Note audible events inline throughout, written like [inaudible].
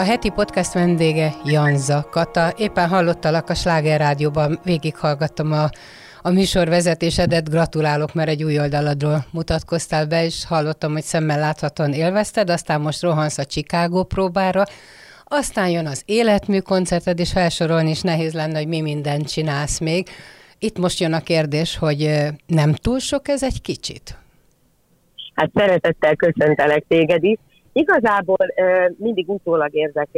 A heti podcast vendége Janza Kata. Éppen hallottalak a Sláger Rádióban, végighallgattam a, a műsor vezetésedet, gratulálok, mert egy új oldaladról mutatkoztál be, és hallottam, hogy szemmel láthatóan élvezted, aztán most rohansz a Chicago próbára, aztán jön az életmű koncerted, és felsorolni is nehéz lenne, hogy mi mindent csinálsz még. Itt most jön a kérdés, hogy nem túl sok ez egy kicsit? Hát szeretettel köszöntelek téged is. Igazából mindig utólag érzek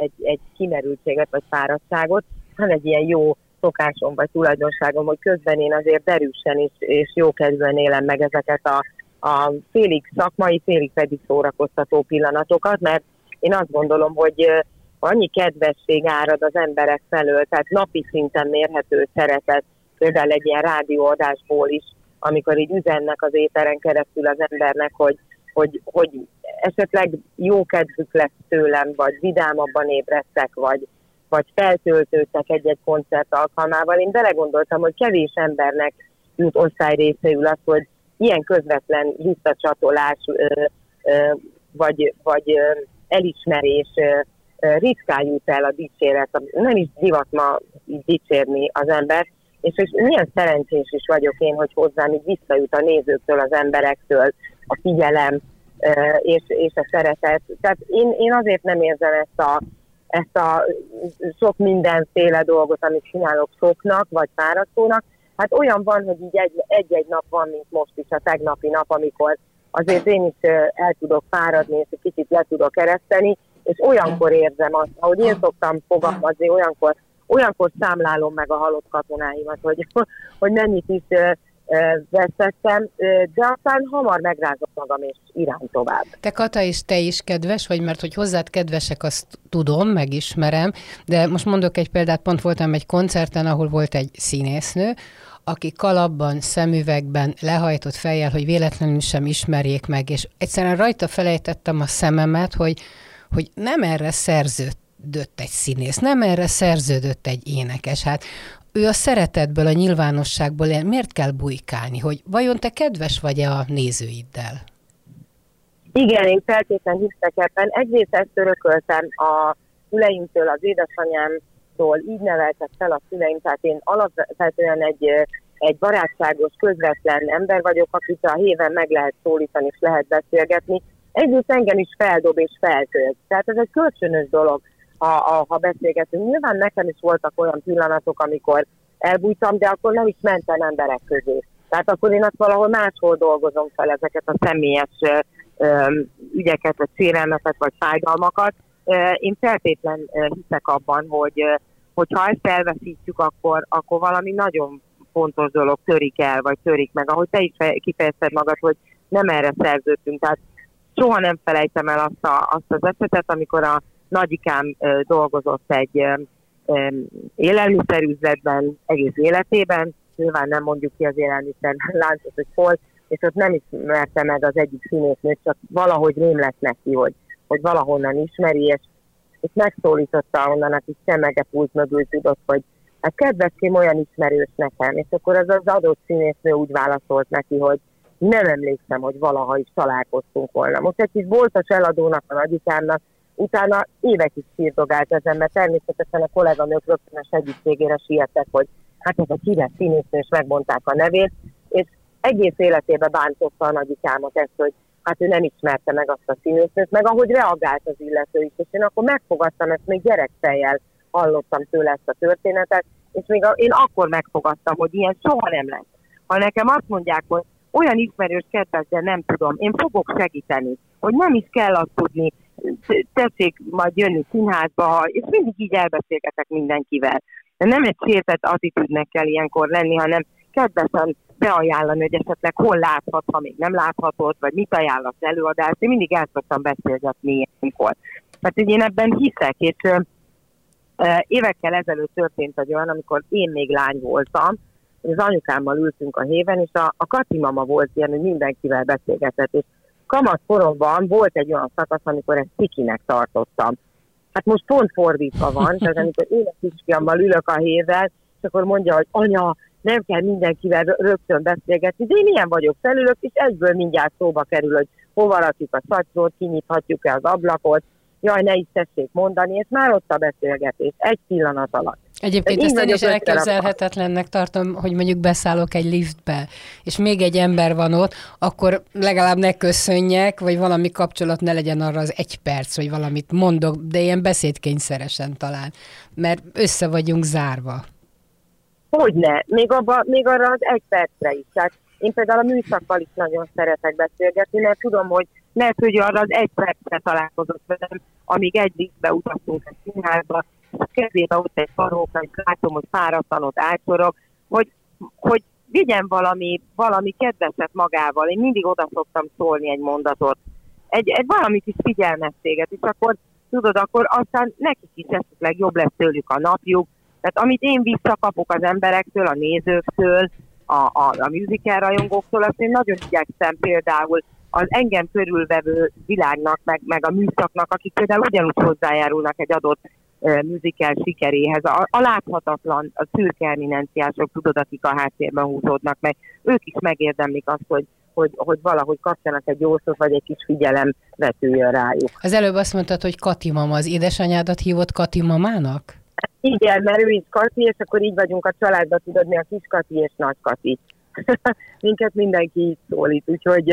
egy, egy kimerültséget vagy fáradtságot, hanem egy ilyen jó szokásom vagy tulajdonságom, hogy közben én azért derűsen és jó kedven élem meg ezeket a, a félig szakmai, félig pedig szórakoztató pillanatokat, mert én azt gondolom, hogy annyi kedvesség árad az emberek felől, tehát napi szinten mérhető szeretet, például egy ilyen rádióadásból is, amikor így üzennek az éteren keresztül az embernek, hogy, hogy, hogy esetleg jó kedvük lesz tőlem, vagy vidámabban ébredtek, vagy, vagy feltöltődtek egy-egy koncert alkalmával. Én belegondoltam, hogy kevés embernek jut osztály részéül az, hogy ilyen közvetlen visszacsatolás, ö, ö, vagy, vagy ö, elismerés ö, ritkán jut el a dicséret. Nem is divat ma dicsérni az ember, és, és milyen szerencsés is vagyok én, hogy hozzám így visszajut a nézőktől, az emberektől a figyelem, és, és a szeretet. Tehát én, én azért nem érzem ezt a, ezt a sok mindenféle dolgot, amit csinálok soknak, vagy fáradtónak. Hát olyan van, hogy így egy-egy nap van, mint most is a tegnapi nap, amikor azért én is el tudok fáradni, és egy kicsit le tudok kereszteni, és olyankor érzem azt, ahogy én szoktam fogalmazni, olyankor, olyankor számlálom meg a halott katonáimat, hogy, [laughs] hogy mennyit is veszettem, de aztán hamar megrázom magam, és irány tovább. Te Kata és te is kedves vagy, mert hogy hozzád kedvesek, azt tudom, megismerem, de most mondok egy példát, pont voltam egy koncerten, ahol volt egy színésznő, aki kalapban, szemüvegben, lehajtott fejjel, hogy véletlenül sem ismerjék meg, és egyszerűen rajta felejtettem a szememet, hogy, hogy nem erre szerződött egy színész, nem erre szerződött egy énekes. Hát ő a szeretetből, a nyilvánosságból miért kell bujkálni, hogy vajon te kedves vagy-e a nézőiddel? Igen, én feltétlenül hiszek ebben. Egyrészt ezt örököltem a szüleimtől, az édesanyámtól, így neveltek fel a szüleim, tehát én alapvetően egy, egy barátságos, közvetlen ember vagyok, akit a héven meg lehet szólítani, és lehet beszélgetni. Egyrészt engem is feldob és feltölt. Tehát ez egy kölcsönös dolog ha, ha beszélgetünk. Nyilván nekem is voltak olyan pillanatok, amikor elbújtam, de akkor nem is mentem emberek közé. Tehát akkor én azt valahol máshol dolgozom fel ezeket a személyes ö, ügyeket, vagy sérelmeket, vagy fájdalmakat. Én feltétlen hiszek abban, hogy hogyha ezt elveszítjük, akkor, akkor valami nagyon fontos dolog törik el, vagy törik meg. Ahogy te is kifejezted magad, hogy nem erre szerződtünk. Tehát soha nem felejtem el azt, a, azt az esetet, amikor a nagyikám dolgozott egy élelmiszerüzletben egész életében, nyilván nem mondjuk ki az élelmiszer láncot, hogy hol, és ott nem ismerte meg az egyik színésznőt, csak valahogy rém lett neki, hogy, hogy valahonnan ismeri, és, és megszólította onnan, aki szemege pult mögül tudott, hogy hát kedveském olyan ismerős nekem, és akkor az az adott színésznő úgy válaszolt neki, hogy nem emlékszem, hogy valaha is találkoztunk volna. Most egy kis boltos eladónak, a nagyikámnak utána évekig sírdogált ezen, mert természetesen a kolléganők rögtön a segítségére siettek, hogy hát ez a híres színésznő, és megmondták a nevét, és egész életében bántotta a nagyikámat ezt, hogy hát ő nem ismerte meg azt a színésznőt, meg ahogy reagált az illető is, és én akkor megfogadtam ezt, még gyerekfejjel hallottam tőle ezt a történetet, és még a, én akkor megfogadtam, hogy ilyen soha nem lesz. Ha nekem azt mondják, hogy olyan ismerős kedves, de nem tudom, én fogok segíteni, hogy nem is kell azt tudni, tessék majd jönni színházba, és mindig így elbeszélgetek mindenkivel. De nem egy sértett attitűdnek kell ilyenkor lenni, hanem kedvesen beajánlani, hogy esetleg hol láthat, ha még nem láthatott, vagy mit ajánlasz előadást. Én mindig el szoktam beszélgetni ilyenkor. Tehát én ebben hiszek, és Évekkel ezelőtt történt egy olyan, amikor én még lány voltam, az anyukámmal ültünk a héven, és a, a Kati mama volt ilyen, hogy mindenkivel beszélgetett, és kamat koromban volt egy olyan szakasz, amikor ezt cikinek tartottam. Hát most pont fordítva van, tehát amikor én a kisfiammal ülök a hével, és akkor mondja, hogy anya, nem kell mindenkivel rögtön beszélgetni, de én ilyen vagyok, felülök, és egyből mindjárt szóba kerül, hogy hova rakjuk a szatyrot, kinyithatjuk-e az ablakot, jaj, ne is tessék mondani, és már ott a beszélgetés, egy pillanat alatt. Egyébként ezt én is elképzelhetetlennek tartom, hogy mondjuk beszállok egy liftbe, és még egy ember van ott, akkor legalább ne köszönjek, vagy valami kapcsolat ne legyen arra az egy perc, vagy valamit mondok, de ilyen beszédkényszeresen talán, mert össze vagyunk zárva. Hogyne, még, abba, még arra az egy percre is. Tehát én például a műszakkal is nagyon szeretek beszélgetni, mert tudom, hogy lehet, hogy arra az egy percre találkozott velem, amíg egy liftbe utaztunk a színházba, kezébe ott egy faróka, és látom, hogy fáradtan ott hogy, hogy vigyen valami, valami kedveset magával. Én mindig oda szoktam szólni egy mondatot, egy, egy valami kis figyelmességet, és akkor tudod, akkor aztán nekik is esetleg jobb lesz tőlük a napjuk. Tehát amit én visszakapok az emberektől, a nézőktől, a, a, a musical rajongóktól, azt én nagyon igyekszem például az engem körülvevő világnak, meg, meg a műszaknak, akik például ugyanúgy hozzájárulnak egy adott musical sikeréhez. A, a láthatatlan, a szürke eminenciások, tudod, akik a háttérben húzódnak meg, ők is megérdemlik azt, hogy hogy, hogy valahogy kapjanak egy jó szót, vagy egy kis figyelem vetüljön rájuk. Az előbb azt mondtad, hogy Kati mama, az édesanyádat hívott Kati mamának? Igen, mert ő is Kati, és akkor így vagyunk a családban, tudod, mi a kis Kati és nagy Kati. [laughs] Minket mindenki így szólít, úgyhogy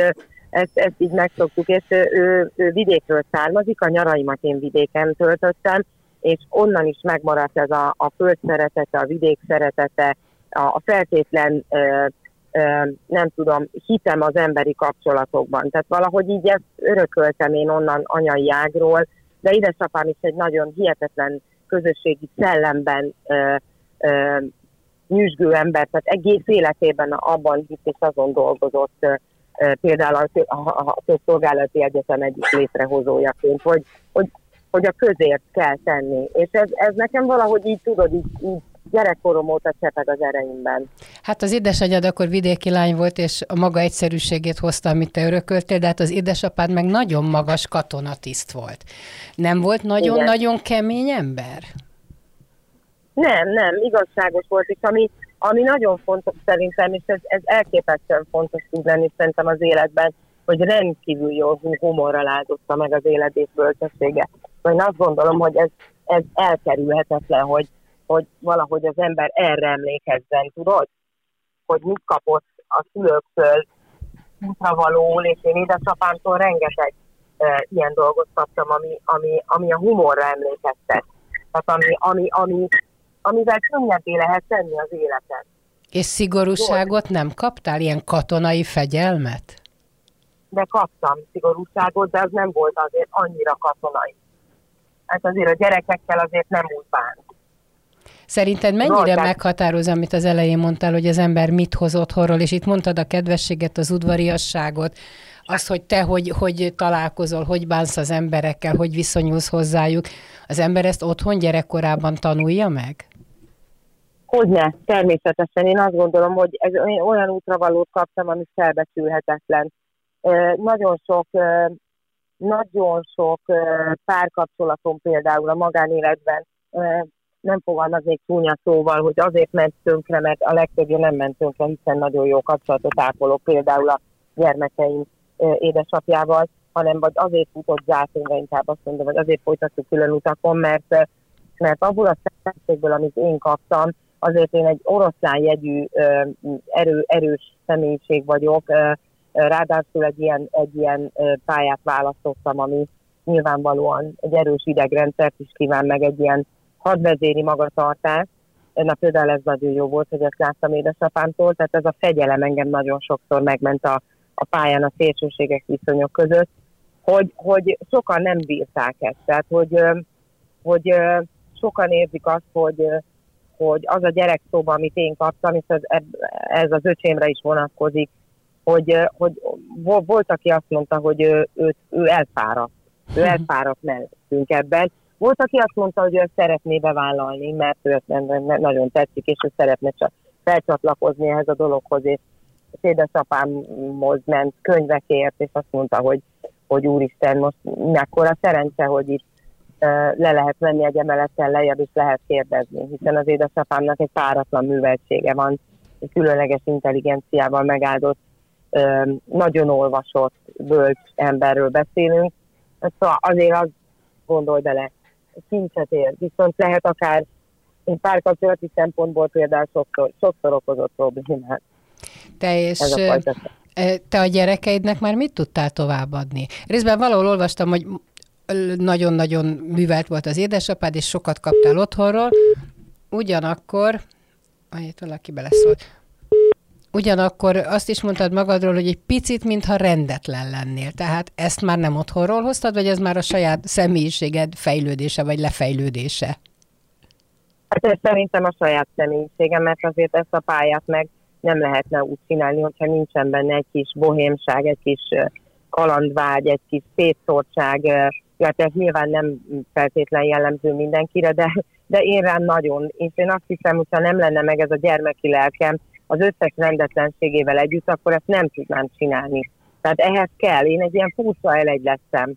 ezt, ezt így megszoktuk, és ő, ő vidékről származik, a nyaraimat én vidéken töltöttem, és onnan is megmaradt ez a, a föld szeretete, a vidék szeretete, a, a feltétlen, ö, ö, nem tudom, hitem az emberi kapcsolatokban. Tehát valahogy így ezt örököltem én onnan anyai ágról, de édesapám is egy nagyon hihetetlen közösségi szellemben ö, ö, nyüzsgő ember, tehát egész életében abban hitt és azon dolgozott, például a, a, a közszolgálati egyetem egyik létrehozójaként, hogy, hogy, hogy a közért kell tenni. És ez, ez nekem valahogy így tudod, így, így gyerekkorom óta csepeg az ereimben. Hát az édesanyád akkor vidéki lány volt, és a maga egyszerűségét hozta, amit te örököltél, de hát az édesapád meg nagyon magas katonatiszt volt. Nem volt nagyon-nagyon kemény ember? Nem, nem, igazságos volt, és ami, ami nagyon fontos szerintem, és ez, ez elképesztően fontos tud lenni szerintem az életben, hogy rendkívül jó humorral áldozta meg az életét bölcsessége. Én azt gondolom, hogy ez, ez elkerülhetetlen, hogy, hogy valahogy az ember erre emlékezzen, tudod? Hogy mit kapott a szülőktől útravalóul, és én édesapámtól rengeteg e, ilyen dolgot kaptam, ami, ami, ami a humorra emlékeztet. Tehát ami, ami, ami, amivel könnyebbé lehet tenni az életet. És szigorúságot nem kaptál, ilyen katonai fegyelmet? De kaptam szigorúságot, de az nem volt azért annyira katonai. Hát azért a gyerekekkel azért nem úgy bán. Szerinted mennyire Zoltán. meghatározó, amit az elején mondtál, hogy az ember mit hoz otthonról, és itt mondtad a kedvességet, az udvariasságot, az, hogy te hogy, hogy találkozol, hogy bánsz az emberekkel, hogy viszonyulsz hozzájuk. Az ember ezt otthon gyerekkorában tanulja meg? Hogyne, természetesen. Én azt gondolom, hogy ez olyan útravalót kaptam, ami felbecsülhetetlen. Nagyon sok, nagyon sok párkapcsolatom például a magánéletben nem fogalmaznék csúnya szóval, hogy azért ment tönkre, mert a legtöbbje nem ment tönkre, hiszen nagyon jó kapcsolatot ápolok például a gyermekeim édesapjával, hanem vagy azért futott zászlóra, inkább azt mondom, hogy azért folytattuk külön utakon, mert, mert abból a szemszégből, amit én kaptam, azért én egy oroszlán jegyű erő, erős személyiség vagyok, ráadásul egy ilyen, egy ilyen pályát választottam, ami nyilvánvalóan egy erős idegrendszert is kíván, meg egy ilyen hadvezéri magatartás. Na például ez nagyon jó volt, hogy ezt láttam édesapámtól, tehát ez a fegyelem engem nagyon sokszor megment a, a pályán a szélsőségek viszonyok között, hogy, hogy sokan nem bírták ezt. Tehát, hogy, hogy sokan érzik azt, hogy hogy az a gyerek szóba, amit én kaptam, és ez, ez az öcsémre is vonatkozik, hogy, hogy volt, aki azt mondta, hogy ő, ő, ő elfáradt. Ő mhm. elfáradt mellettünk ebben. Volt, aki azt mondta, hogy ő szeretné bevállalni, mert ő nagyon tetszik, és ő szeretne csak felcsatlakozni ehhez a dologhoz, és az édesapámhoz ment könyvekért, és azt mondta, hogy, hogy úristen, most mekkora szerencse, hogy itt le lehet menni egy emelettel lejjebb, és lehet kérdezni, hiszen az édesapámnak egy páratlan műveltsége van, egy különleges intelligenciával megáldott, nagyon olvasott, bölcs emberről beszélünk. Szóval azért az gondolj bele, kincset ér, viszont lehet akár én párkapcsolati szempontból például sokszor, sokszor okozott problémát. Te és a te a gyerekeidnek már mit tudtál továbbadni? Részben valahol olvastam, hogy nagyon-nagyon művelt volt az édesapád, és sokat kaptál otthonról. Ugyanakkor, itt valaki beleszólt, ugyanakkor azt is mondtad magadról, hogy egy picit, mintha rendetlen lennél. Tehát ezt már nem otthonról hoztad, vagy ez már a saját személyiséged fejlődése, vagy lefejlődése? Hát ez szerintem a saját személyiségem, mert azért ezt a pályát meg nem lehetne úgy csinálni, hogyha nincsen benne egy kis bohémság, egy kis kalandvágy, egy kis szétszórtság, hát ez nyilván nem feltétlen jellemző mindenkire, de, de én rám nagyon, és én azt hiszem, hogyha nem lenne meg ez a gyermeki lelkem az összes rendetlenségével együtt, akkor ezt nem tudnám csinálni. Tehát ehhez kell, én egy ilyen furcsa elegy lettem.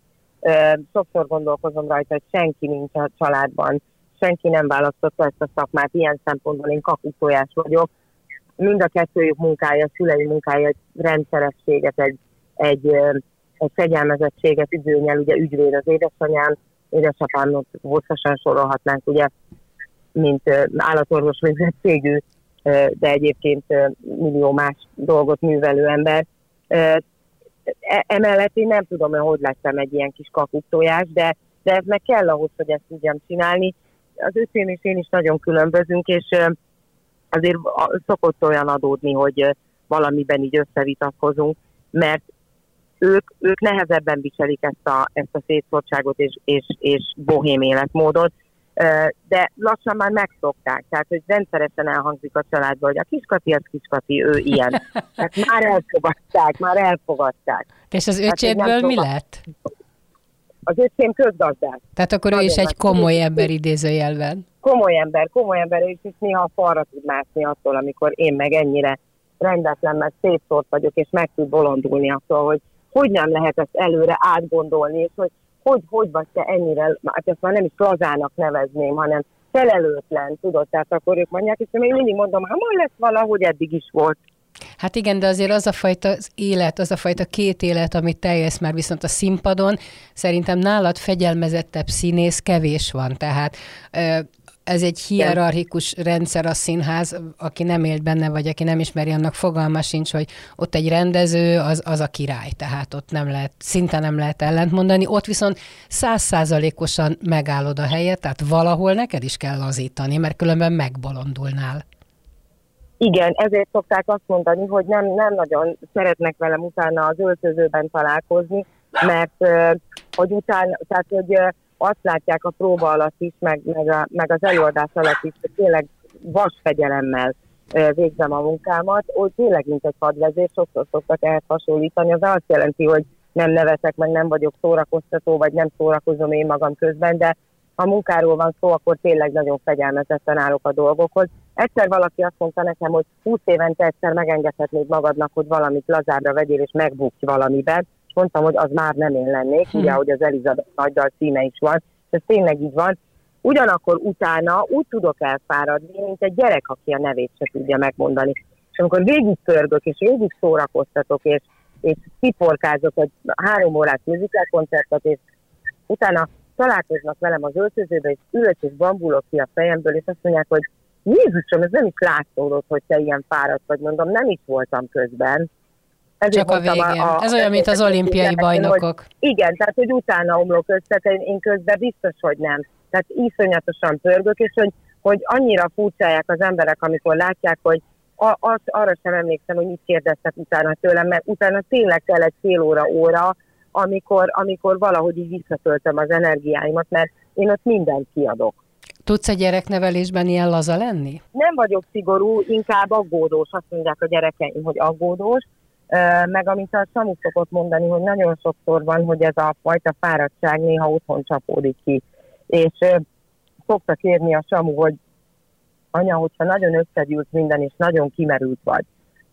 Sokszor gondolkozom rajta, hogy senki nincs a családban, senki nem választotta ezt a szakmát, ilyen szempontból én kaputójás vagyok. Mind a kettőjük munkája, a szülei munkája egy rendszerességet, egy, egy egy fegyelmezettséget időnyel, ugye ügyvéd az édesanyám, édesapámnak hosszasan sorolhatnánk, ugye, mint állatorvos végzettségű, de egyébként millió más dolgot művelő ember. E, emellett én nem tudom, hogy hogy lettem egy ilyen kis kakuktojás, de, de ez meg kell ahhoz, hogy ezt tudjam csinálni. Az öcsém és én is nagyon különbözünk, és azért szokott olyan adódni, hogy valamiben így összevitatkozunk, mert ők, ők nehezebben viselik ezt a, ezt a szétszórtságot és, és, és bohém életmódot, de lassan már megszokták, tehát hogy rendszeresen elhangzik a családban, hogy a kiskati az kiskati, ő ilyen. [laughs] Tehát már elfogadták, már elfogadták. És az öcsédből mi lett? Az öcsém közgazdás. Tehát akkor Nagyon ő is egy komoly ember idézőjelben. Komoly ember, komoly ember, és is néha falra tud mászni attól, amikor én meg ennyire rendetlen, mert szétszórt vagyok, és meg tud bolondulni attól, hogy hogy nem lehet ezt előre átgondolni, és hogy hogy, hogy vagy te ennyire, hát ezt már nem is lazának nevezném, hanem felelőtlen, tudod, tehát akkor ők mondják, és én mindig mondom, ha majd lesz valahogy eddig is volt. Hát igen, de azért az a fajta élet, az a fajta két élet, amit teljes már viszont a színpadon, szerintem nálad fegyelmezettebb színész kevés van. Tehát ez egy hierarchikus rendszer a színház, aki nem élt benne, vagy aki nem ismeri, annak fogalma sincs, hogy ott egy rendező, az, az a király, tehát ott nem lehet, szinte nem lehet ellentmondani, ott viszont százszázalékosan megállod a helyet, tehát valahol neked is kell lazítani, mert különben megbolondulnál. Igen, ezért szokták azt mondani, hogy nem, nem nagyon szeretnek velem utána az öltözőben találkozni, mert hogy utána, tehát hogy azt látják a próba alatt is, meg, meg, a, meg az előadás alatt is, hogy tényleg vasfegyelemmel végzem a munkámat, hogy tényleg mint egy hadvezér, sokszor szoktak ehhez hasonlítani, az azt jelenti, hogy nem nevetek, meg nem vagyok szórakoztató, vagy nem szórakozom én magam közben, de ha munkáról van szó, akkor tényleg nagyon fegyelmezetten állok a dolgokhoz. Egyszer valaki azt mondta nekem, hogy 20 évente egyszer megengedhetnéd magadnak, hogy valamit lazábra vegyél, és megbukj valamiben, és mondtam, hogy az már nem én lennék, hm. ugye, hogy az Elizabeth nagydal címe is van, és ez tényleg így van. Ugyanakkor utána úgy tudok elfáradni, mint egy gyerek, aki a nevét se tudja megmondani. És amikor végig pörgök, és végig szórakoztatok, és, és kiporkázok egy három órás musical koncertet, és utána találkoznak velem az öltözőbe, és ülök és bambulok ki a fejemből, és azt mondják, hogy Jézusom, ez nem is látszódott, hogy te ilyen fáradt vagy, mondom, nem is voltam közben, ezért Csak a végén. A, a, Ez olyan, mint az olimpiai bajnokok. Hogy, igen, tehát hogy utána omlok össze, én, én közben biztos, hogy nem. Tehát iszonyatosan pörgök, és hogy, hogy annyira furcsálják az emberek, amikor látják, hogy a, az, arra sem emlékszem, hogy mit kérdeztek utána tőlem, mert utána tényleg kell egy fél óra, óra, amikor, amikor valahogy így visszatöltöm az energiáimat, mert én ott mindent kiadok. Tudsz a gyereknevelésben ilyen laza lenni? Nem vagyok szigorú, inkább aggódós. Azt mondják a gyerekeim, hogy aggódós, meg amit a Samu szokott mondani, hogy nagyon sokszor van, hogy ez a fajta fáradtság néha otthon csapódik ki. és szokta kérni a Samu, hogy anya, hogyha nagyon összegyűlt minden, és nagyon kimerült vagy,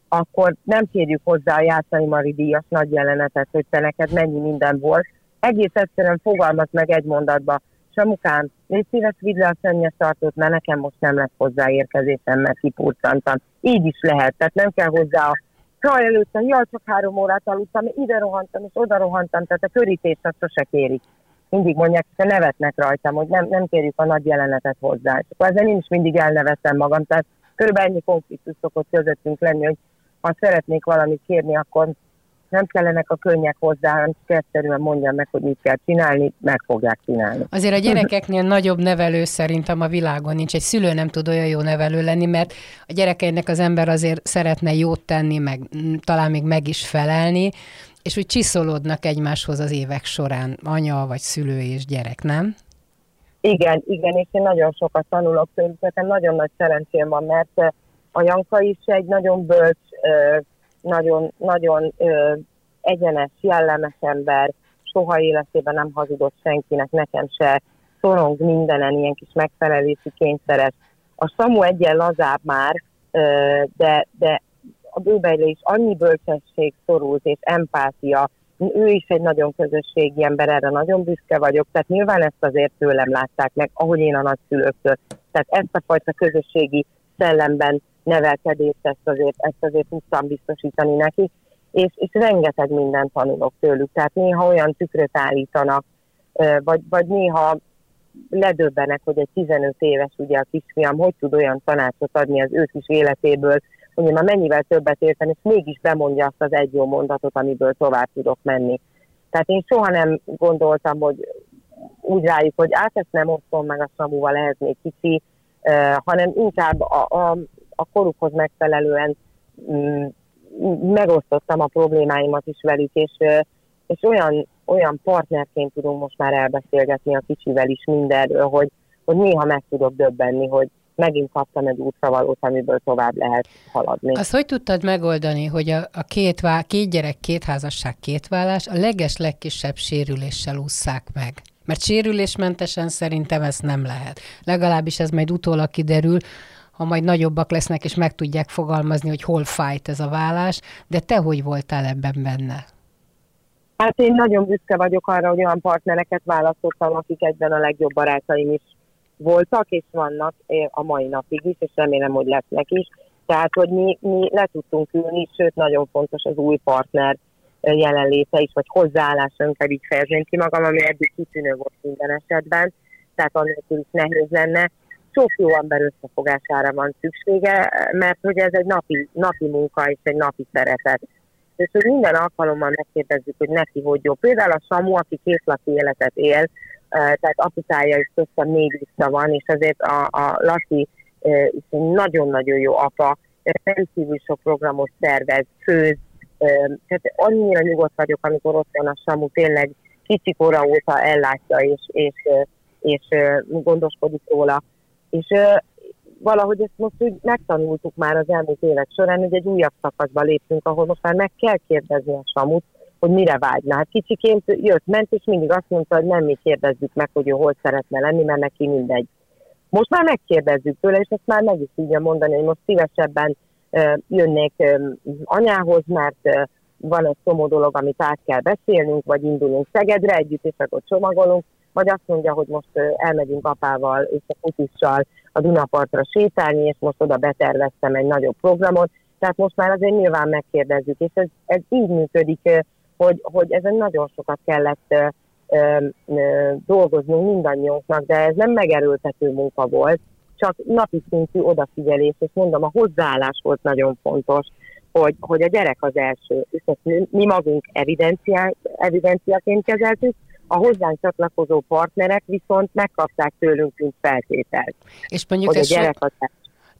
akkor nem kérjük hozzá a Jászai Mari díjas nagy jelenetet, hogy te neked mennyi minden volt. Egész egyszerűen fogalmaz meg egy mondatba, Samukám, légy szíves, vidd le a szennyes tartót, mert nekem most nem lesz hozzáérkezésem, mert kipurcantam. Így is lehet, tehát nem kell hozzá a Jaj, előtte, jaj, csak három órát aludtam, ide rohantam, és oda rohantam, tehát a körítést azt sose kérik. Mindig mondják, hogy nevetnek rajtam, hogy nem, nem kérjük a nagy jelenetet hozzá. És akkor ezzel én is mindig elnevettem magam, tehát körülbelül ennyi konfliktus szokott közöttünk lenni, hogy ha szeretnék valamit kérni, akkor nem kellenek a könnyek hozzá, egyszerűen mondjam meg, hogy mit kell csinálni, meg fogják csinálni. Azért a gyerekeknél nagyobb nevelő szerintem a világon nincs. Egy szülő nem tud olyan jó nevelő lenni, mert a gyerekeinek az ember azért szeretne jót tenni, meg talán még meg is felelni, és úgy csiszolódnak egymáshoz az évek során, anya vagy szülő és gyerek, nem? Igen, igen, és én nagyon sokat tanulok tőlük, nekem nagyon nagy szerencsém van, mert a Janka is egy nagyon bölcs, nagyon, nagyon ö, egyenes, jellemes ember, soha életében nem hazudott senkinek, nekem se szorong mindenen, ilyen kis megfelelési kényszeres. A Samu egyen lazább már, ö, de, de a bőbeire is annyi bölcsesség szorult, és empátia, ő is egy nagyon közösségi ember, erre nagyon büszke vagyok, tehát nyilván ezt azért tőlem látták meg, ahogy én a nagyszülőktől. Tehát ezt a fajta közösségi szellemben nevelkedést, ezt azért, ezt azért tudtam biztosítani neki, és, és rengeteg mindent tanulok tőlük. Tehát néha olyan tükröt állítanak, vagy, vagy néha ledöbbenek, hogy egy 15 éves ugye a kisfiam hogy tud olyan tanácsot adni az ő kis életéből, hogy én már mennyivel többet értem, és mégis bemondja azt az egy jó mondatot, amiből tovább tudok menni. Tehát én soha nem gondoltam, hogy úgy rájuk, hogy át ezt nem osztom meg a Samuval, lehet még kicsi, uh, hanem inkább a, a, a korukhoz megfelelően mm, megosztottam a problémáimat is velük, és, és olyan, olyan partnerként tudunk most már elbeszélgetni a kicsivel is mindenről, hogy, hogy néha meg tudok döbbenni, hogy megint kaptam egy útravalót, amiből tovább lehet haladni. Azt hogy tudtad megoldani, hogy a, a két, vá, két gyerek, két házasság, két vállás a leges legkisebb sérüléssel ússzák meg? Mert sérülésmentesen szerintem ez nem lehet. Legalábbis ez majd utólag kiderül, ha majd nagyobbak lesznek, és meg tudják fogalmazni, hogy hol fájt ez a vállás, de te hogy voltál ebben benne? Hát én nagyon büszke vagyok arra, hogy olyan partnereket választottam, akik egyben a legjobb barátaim is voltak, és vannak eh, a mai napig is, és remélem, hogy lesznek is. Tehát, hogy mi, mi le tudtunk ülni, sőt, nagyon fontos az új partner eh, jelenléte is, vagy hozzáállásunk, pedig fejezném ki magam, ami eddig kitűnő volt minden esetben, tehát annélkül is nehéz lenne sok jó ember összefogására van szüksége, mert hogy ez egy napi, napi munka és egy napi szeretet. És hogy minden alkalommal megkérdezzük, hogy neki hogy jó. Például a Samu, aki készlaki életet él, tehát apukája is köztem négy vissza van, és azért a, a Laci is egy nagyon-nagyon jó apa, rendkívül sok programot szervez, főz, tehát annyira nyugodt vagyok, amikor ott van a Samu, tényleg kicsikora óta ellátja és, és, és gondoskodik róla és valahogy ezt most úgy megtanultuk már az elmúlt évek során, hogy egy újabb szakaszba léptünk, ahol most már meg kell kérdezni a Samut, hogy mire vágyna. Hát kicsiként jött, ment, és mindig azt mondta, hogy nem mi kérdezzük meg, hogy ő hol szeretne lenni, mert neki mindegy. Most már megkérdezzük tőle, és ezt már meg is tudja mondani, hogy most szívesebben jönnék anyához, mert van egy csomó dolog, amit át kell beszélnünk, vagy indulunk Szegedre együtt, és akkor csomagolunk, vagy azt mondja, hogy most elmegyünk apával és a futissal a Dunapartra sétálni, és most oda beterveztem egy nagyobb programot, tehát most már azért nyilván megkérdezzük, és ez, ez így működik, hogy, hogy ezen nagyon sokat kellett ö, ö, dolgoznunk mindannyiunknak, de ez nem megerőltető munka volt, csak napi szintű odafigyelés, és mondom, a hozzáállás volt nagyon fontos, hogy, hogy a gyerek az első, és mi magunk evidenciaként kezeltük, a hozzánk csatlakozó partnerek viszont megkapták tőlünk, mint feltételt. És mondjuk hogy a.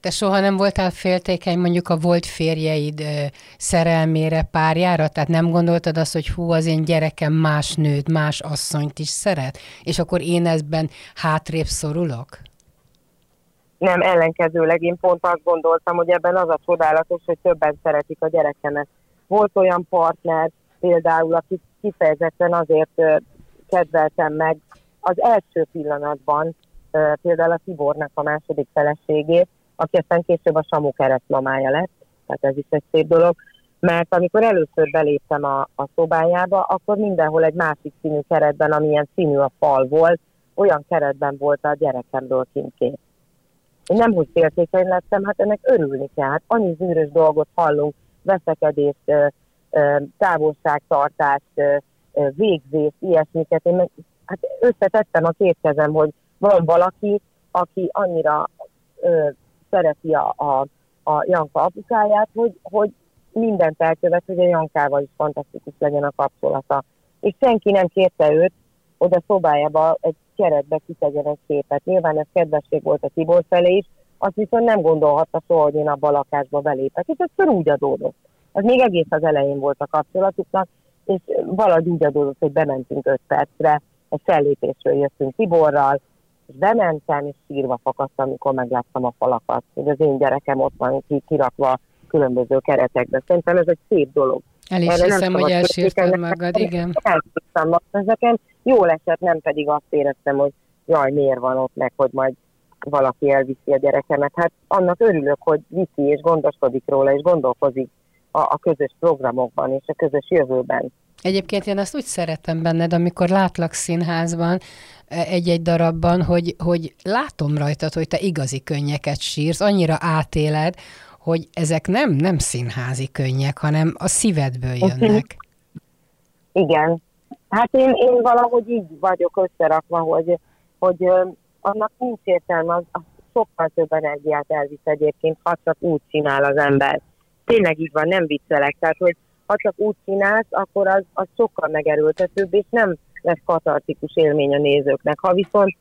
Te soha nem voltál féltékeny mondjuk a volt férjeid ö, szerelmére, párjára? Tehát nem gondoltad azt, hogy hú, az én gyerekem más nőt, más asszonyt is szeret? És akkor én ezben hátrébb szorulok? Nem, ellenkezőleg én pont azt gondoltam, hogy ebben az a csodálatos, hogy többen szeretik a gyerekemet. Volt olyan partner, például, aki kifejezetten azért kedveltem meg, az első pillanatban például a Tibornak a második feleségét, aki aztán később a Samu keresztmamája lett, tehát ez is egy szép dolog, mert amikor először beléptem a, a szobájába, akkor mindenhol egy másik színű keretben, amilyen színű a fal volt, olyan keretben volt a gyerekemről kintkép. Én nem úgy féltékeny lettem, hát ennek örülni kell. Hát annyi zűrös dolgot hallunk, veszekedést, távolságtartást, végzést, ilyesmiket. Én meg, hát összetettem a két kezem, hogy van valaki, aki annyira ö, szereti a, a, a Janka apukáját, hogy, hogy mindent elkövet, hogy a Jankával is fantasztikus legyen a kapcsolata. És senki nem kérte őt oda szobájába egy keretbe kitegyen egy képet. Nyilván ez kedvesség volt a Tibor felé is, azt viszont nem gondolhatta soha, hogy én abba a lakásba belépek. És ez úgy adódott. Az még egész az elején volt a kapcsolatuknak, és valahogy úgy adódott, hogy bementünk öt percre, egy fellépésről jöttünk Tiborral, és bementem, és sírva fakadtam, amikor megláttam a falakat, hogy az én gyerekem ott van kirakva különböző keretekbe. Szerintem ez egy szép dolog. El is hiszem, hogy elsírtad magad, igen. Elsírtam ezeken, jól esett, nem pedig azt éreztem, hogy jaj, miért van ott meg, hogy majd valaki elviszi a gyerekemet. Hát annak örülök, hogy viszi és gondoskodik róla, és gondolkozik a, a közös programokban és a közös jövőben. Egyébként én azt úgy szeretem benned, amikor látlak színházban, e, egy-egy darabban, hogy, hogy látom rajtad, hogy te igazi könnyeket sírsz, annyira átéled, hogy ezek nem, nem színházi könnyek, hanem a szívedből jönnek. Igen. Hát én, én valahogy így vagyok összerakva, hogy, hogy annak nincs értelme, az, az sokkal több energiát elvisz egyébként, ha csak úgy csinál az ember. Tényleg így van, nem viccelek. Tehát, hogy ha csak úgy csinálsz, akkor az, az sokkal megerőltetőbb, és nem lesz katartikus élmény a nézőknek. Ha viszont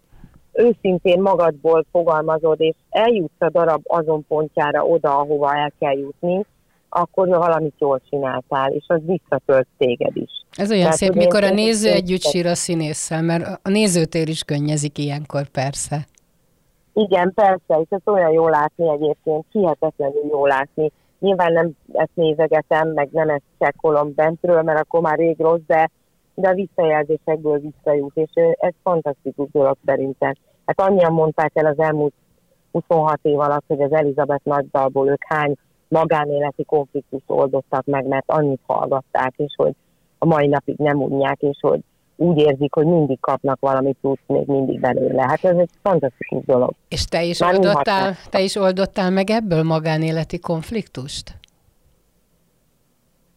őszintén magadból fogalmazod, és eljutsz a darab azon pontjára oda, ahova el kell jutni, akkor valamit jól csináltál, és az visszatölt téged is. Ez olyan Tehát, szép, mikor a néző együtt sír a színésszel, mert a nézőtér is könnyezik ilyenkor, persze. Igen, persze, és ez olyan jó látni egyébként, hihetetlenül jó látni. Nyilván nem ezt nézegetem, meg nem ezt csekkolom bentről, mert akkor már rég rossz, de, de a visszajelzésekből visszajut, és ez fantasztikus dolog szerintem. Hát annyian mondták el az elmúlt 26 év alatt, hogy az Elizabeth nagydalból ők hány magánéleti konfliktust oldottak meg, mert annyit hallgatták, és hogy a mai napig nem unják, és hogy úgy érzik, hogy mindig kapnak valami plusz még mindig belőle. Hát ez egy fantasztikus dolog. És te is, oldottál, te is oldottál meg ebből magánéleti konfliktust?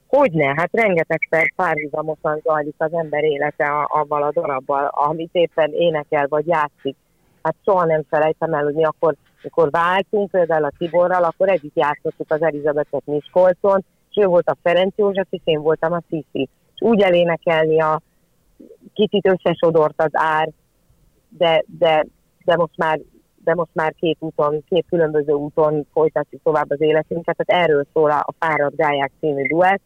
Hogyne, hát rengetegszer párhuzamosan zajlik az ember élete avval a darabbal, amit éppen énekel vagy játszik. Hát soha nem felejtem el, hogy mi akkor, amikor váltunk például a Tiborral, akkor együtt játszottuk az Elizabethet Miskolcon, és ő volt a Ferenc József, és én voltam a Sisi. És úgy elénekelni a kicsit összesodort az ár, de, de, de most már de most már két úton, két különböző úton folytatjuk tovább az életünket, tehát erről szól a Fáradt Gályák című duett.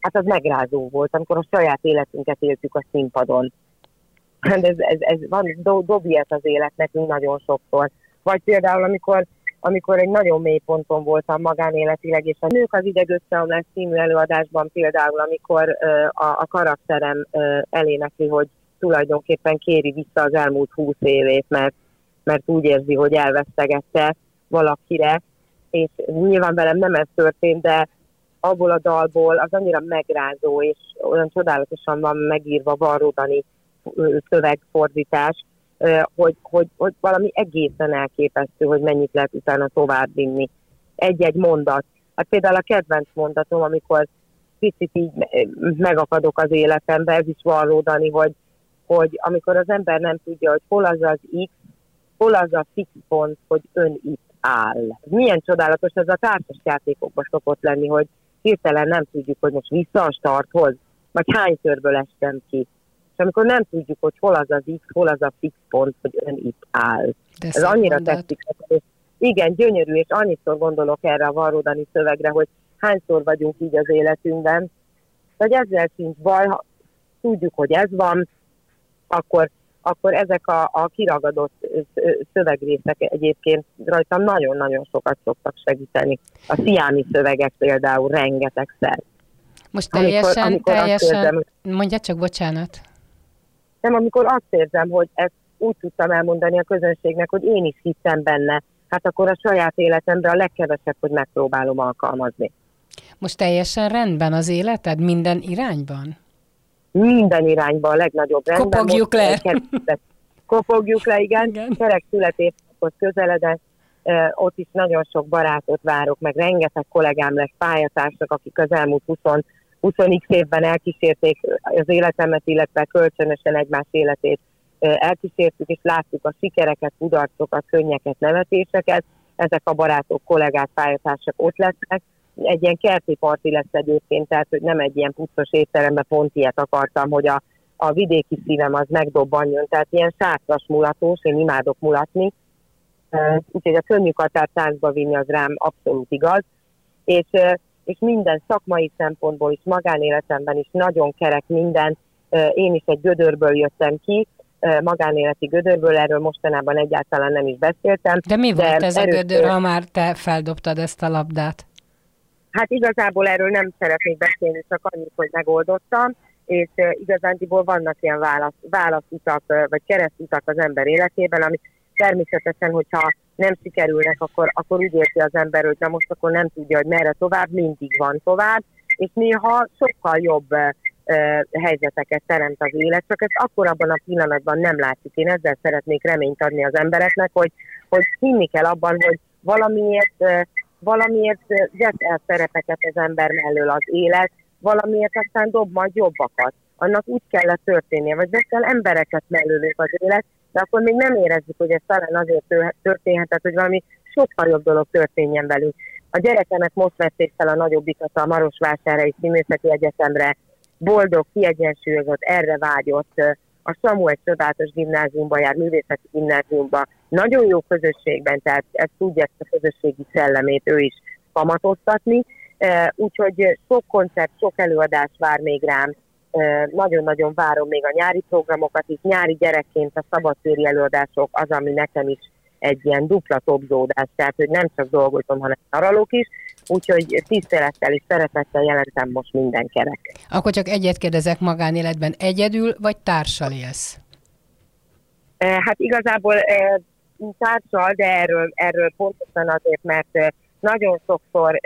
Hát az megrázó volt, amikor a saját életünket éltük a színpadon. Hát ez, ez, ez van, do, dob ilyet az élet nekünk nagyon sokszor. Vagy például, amikor, amikor egy nagyon mély ponton voltam magánéletileg, és a Nők az ideg összeomlás című előadásban például, amikor a, a karakterem elénekli, hogy tulajdonképpen kéri vissza az elmúlt húsz évét, mert, mert úgy érzi, hogy elvesztegette valakire, és nyilván velem nem ez történt, de abból a dalból az annyira megrázó, és olyan csodálatosan van megírva Varrodani szövegfordítás, hogy, hogy, hogy valami egészen elképesztő, hogy mennyit lehet utána továbbvinni. Egy-egy mondat. Hát például a kedvenc mondatom, amikor picit így megakadok az életembe, ez is valódani, hogy, hogy amikor az ember nem tudja, hogy hol az az X, hol az a fix pont, hogy ön itt áll. Milyen csodálatos ez a társas játékokban szokott lenni, hogy hirtelen nem tudjuk, hogy most vissza a starthoz, vagy hány körből estem ki amikor nem tudjuk, hogy hol az az X, hol az a fix pont, hogy ön itt áll. De Ez annyira mondat. tetszik. És igen, gyönyörű, és annyiszor gondolok erre a varródani szövegre, hogy hányszor vagyunk így az életünkben, hogy ezzel sincs baj, ha tudjuk, hogy ez van, akkor, akkor ezek a, a kiragadott szövegrészek egyébként rajtam nagyon-nagyon sokat szoktak segíteni. A sziámi szövegek például rengetegszer. Most teljesen, amikor, amikor teljesen, érzem, mondja csak, bocsánat nem amikor azt érzem, hogy ezt úgy tudtam elmondani a közönségnek, hogy én is hittem benne, hát akkor a saját életemre a legkevesebb, hogy megpróbálom alkalmazni. Most teljesen rendben az életed minden irányban? Minden irányban a legnagyobb rendben. Kopogjuk le. Kopogjuk le, igen. igen. Kerek születésnapot közeledett, ott is nagyon sok barátot várok, meg rengeteg kollégám lesz pályatársak, akik az elmúlt 20 20 évben elkísérték az életemet, illetve kölcsönösen egymás életét elkísértük, és láttuk a sikereket, kudarcokat, könnyeket, nevetéseket. Ezek a barátok, kollégák, pályatársak ott lesznek. Egy ilyen kerti parti lesz egyébként, tehát hogy nem egy ilyen pusztos étteremben pont ilyet akartam, hogy a, a vidéki szívem az megdobbanjon, tehát ilyen sátras mulatós, én imádok mulatni, úgyhogy a könnyű katár táncba vinni az rám abszolút igaz, és, és minden szakmai szempontból is, magánéletemben is nagyon kerek minden, én is egy gödörből jöttem ki, magánéleti gödörből, erről mostanában egyáltalán nem is beszéltem. De mi volt de ez a gödör, ha már te feldobtad ezt a labdát? Hát igazából erről nem szeretnék beszélni, csak annyit, hogy megoldottam, és igazándiból vannak ilyen válasz, válaszutak, vagy keresztutak az ember életében, ami természetesen, hogyha nem sikerülnek, akkor, akkor úgy érzi az ember, hogy na most akkor nem tudja, hogy merre tovább, mindig van tovább, és néha sokkal jobb helyzeteket teremt az élet, csak ezt akkor abban a pillanatban nem látjuk. Én ezzel szeretnék reményt adni az embereknek, hogy, hogy hinni kell abban, hogy valamiért, valamiért vesz el szerepeket az ember mellől az élet, valamiért aztán dob majd jobbakat. Annak úgy kellett történnie, vagy vesz el embereket mellőlük az élet, de akkor még nem érezzük, hogy ez talán azért történhetett, hogy valami sokkal jobb dolog történjen velünk. A gyerekemet most vették fel a nagyobbikat a Marosvásárai Színművészeti Egyetemre, boldog, kiegyensúlyozott, erre vágyott, a Samuel csodálatos gimnáziumba jár, művészeti gimnáziumba, nagyon jó közösségben, tehát ezt tudja ezt a közösségi szellemét ő is kamatoztatni, úgyhogy sok koncert, sok előadás vár még rám, nagyon-nagyon várom még a nyári programokat is, nyári gyerekként a szabadtéri előadások az, ami nekem is egy ilyen dupla topzódás, tehát hogy nem csak dolgozom, hanem nyaralok is, úgyhogy tisztelettel és szeretettel jelentem most minden kerek. Akkor csak egyet kérdezek magánéletben, egyedül vagy társal élsz? Hát igazából társal, de erről, erről pontosan azért, mert nagyon sokszor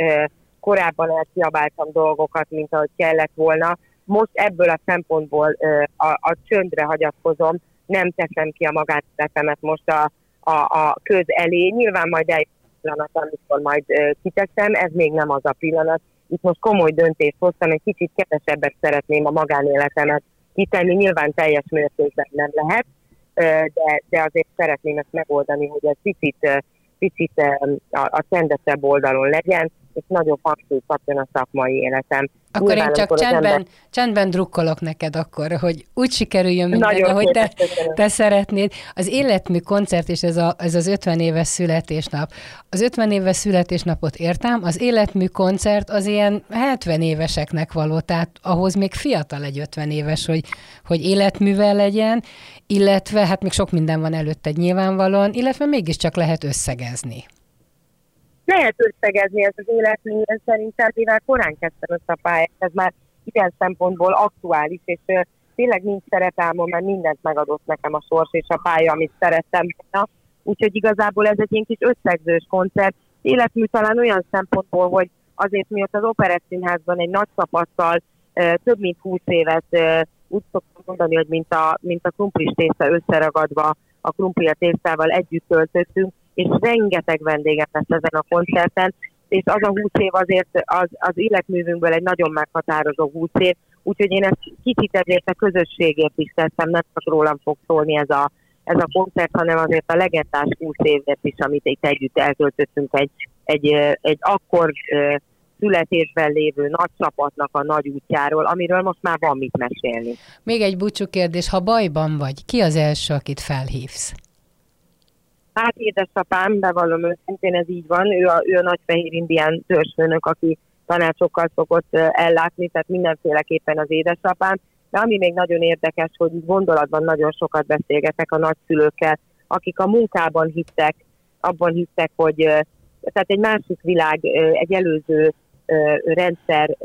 korábban elkiabáltam dolgokat, mint ahogy kellett volna. Most ebből a szempontból a, a csöndre hagyatkozom, nem teszem ki a magánéletemet most a, a, a köz elé. Nyilván majd eljön pillanat, amikor majd kiteszem, ez még nem az a pillanat. Itt most komoly döntést hoztam, egy kicsit kevesebbet szeretném a magánéletemet kitenni, nyilván teljes mértékben nem lehet, de, de azért szeretném ezt megoldani, hogy ez picit, picit a, a csendesebb oldalon legyen, és nagyobb hangsúlyt kapjon a szakmai életem. Akkor Nyilván, én csak csendben, ember... csendben drukkolok neked akkor, hogy úgy sikerüljön minden, Nagyon ahogy te, te szeretnéd. Az életmű koncert és ez, a, ez az 50 éves születésnap. Az 50 éves születésnapot értem, az életmű koncert az ilyen 70 éveseknek való, tehát ahhoz még fiatal egy 50 éves, hogy, hogy életművel legyen, illetve hát még sok minden van előtte nyilvánvalóan, illetve mégiscsak lehet összegezni lehet összegezni ez az életműen szerintem, mivel korán kezdtem ezt a pályát, ez már ilyen szempontból aktuális, és tényleg nincs szerepelmom, mert mindent megadott nekem a sors és a pálya, amit szerettem volna. Úgyhogy igazából ez egy ilyen kis összegzős koncert. Életmű talán olyan szempontból, hogy azért miatt az Operett Színházban egy nagy csapattal több mint 20 évet úgy szoktam mondani, hogy mint a, mint a krumplis tészta összeragadva a krumplia tésztával együtt töltöttünk, és rengeteg vendégem lesz ezen a koncerten, és az a 20 év azért az, az életművünkből egy nagyon meghatározó 20 év, úgyhogy én ezt kicsit ezért a közösségért is tettem, nem csak rólam fog szólni ez a, ez a koncert, hanem azért a legendás 20 évért is, amit itt együtt eltöltöttünk egy, egy, egy akkor születésben lévő nagy csapatnak a nagy útjáról, amiről most már van mit mesélni. Még egy búcsú kérdés, ha bajban vagy, ki az első, akit felhívsz? Hát édesapám, bevallom őszintén, ez így van. Ő a, ő a nagyfehér indián törzsfőnök, aki tanácsokkal szokott ellátni, tehát mindenféleképpen az édesapám. De ami még nagyon érdekes, hogy gondolatban nagyon sokat beszélgetek a nagyszülőkkel, akik a munkában hittek, abban hittek, hogy tehát egy másik világ, egy előző rendszer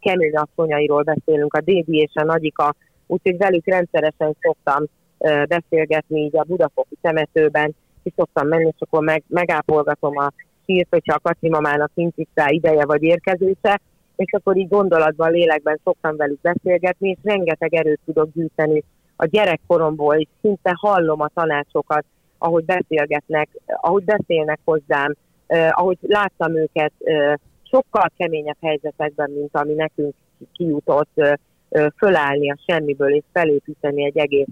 kemény asszonyairól beszélünk, a Dédi és a Nagyika, úgyhogy velük rendszeresen szoktam beszélgetni így a Budafoki temetőben, ki szoktam menni, és akkor meg, megápolgatom a sírt, hogyha a Kati mamának nincs itt rá ideje vagy érkezése, és akkor így gondolatban, lélekben szoktam velük beszélgetni, és rengeteg erőt tudok gyűjteni a gyerekkoromból, és szinte hallom a tanácsokat, ahogy beszélgetnek, ahogy beszélnek hozzám, eh, ahogy láttam őket eh, sokkal keményebb helyzetekben, mint ami nekünk kijutott, eh, fölállni a semmiből és felépíteni egy egész,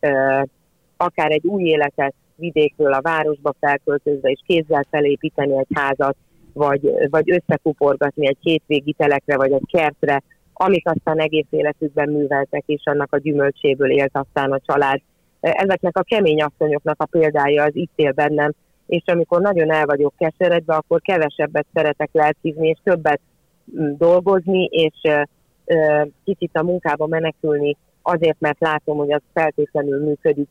eh, akár egy új életet vidékről a városba felköltözve, és kézzel felépíteni egy házat, vagy, vagy összekuporgatni egy hétvégi telekre, vagy egy kertre, amit aztán egész életükben műveltek, és annak a gyümölcséből élt aztán a család. Ezeknek a kemény asszonyoknak a példája az itt él bennem, és amikor nagyon el vagyok keseredve, akkor kevesebbet szeretek lelkizni, és többet mm, dolgozni, és kicsit a munkába menekülni, azért, mert látom, hogy az feltétlenül működik,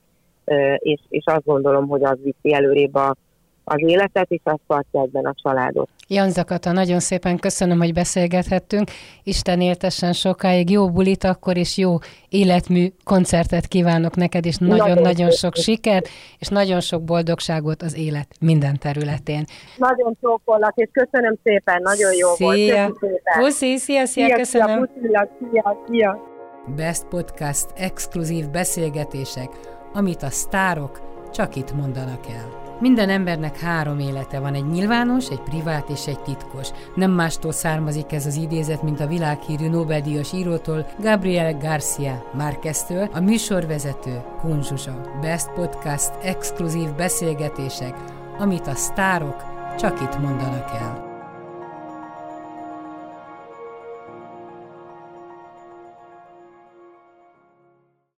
és, és azt gondolom, hogy az viszi előrébb a, az életet, és azt tartja egyben a családot. Janzakata, nagyon szépen köszönöm, hogy beszélgethettünk. Isten éltessen sokáig, jó bulit akkor, és jó életmű koncertet kívánok neked, és nagyon-nagyon sok sikert, és nagyon sok boldogságot az élet minden területén. Nagyon csókollak, és köszönöm szépen, nagyon jó szia. volt. Puszi, szia, szia, szia, köszönöm. Szia, szia, szia. Best Podcast exkluzív beszélgetések, amit a sztárok csak itt mondanak el. Minden embernek három élete van, egy nyilvános, egy privát és egy titkos. Nem mástól származik ez az idézet, mint a világhírű Nobel-díjas írótól, Gabriel Garcia Márqueztől, a műsorvezető Kun Zsuzsa. Best Podcast exkluzív beszélgetések, amit a sztárok csak itt mondanak el.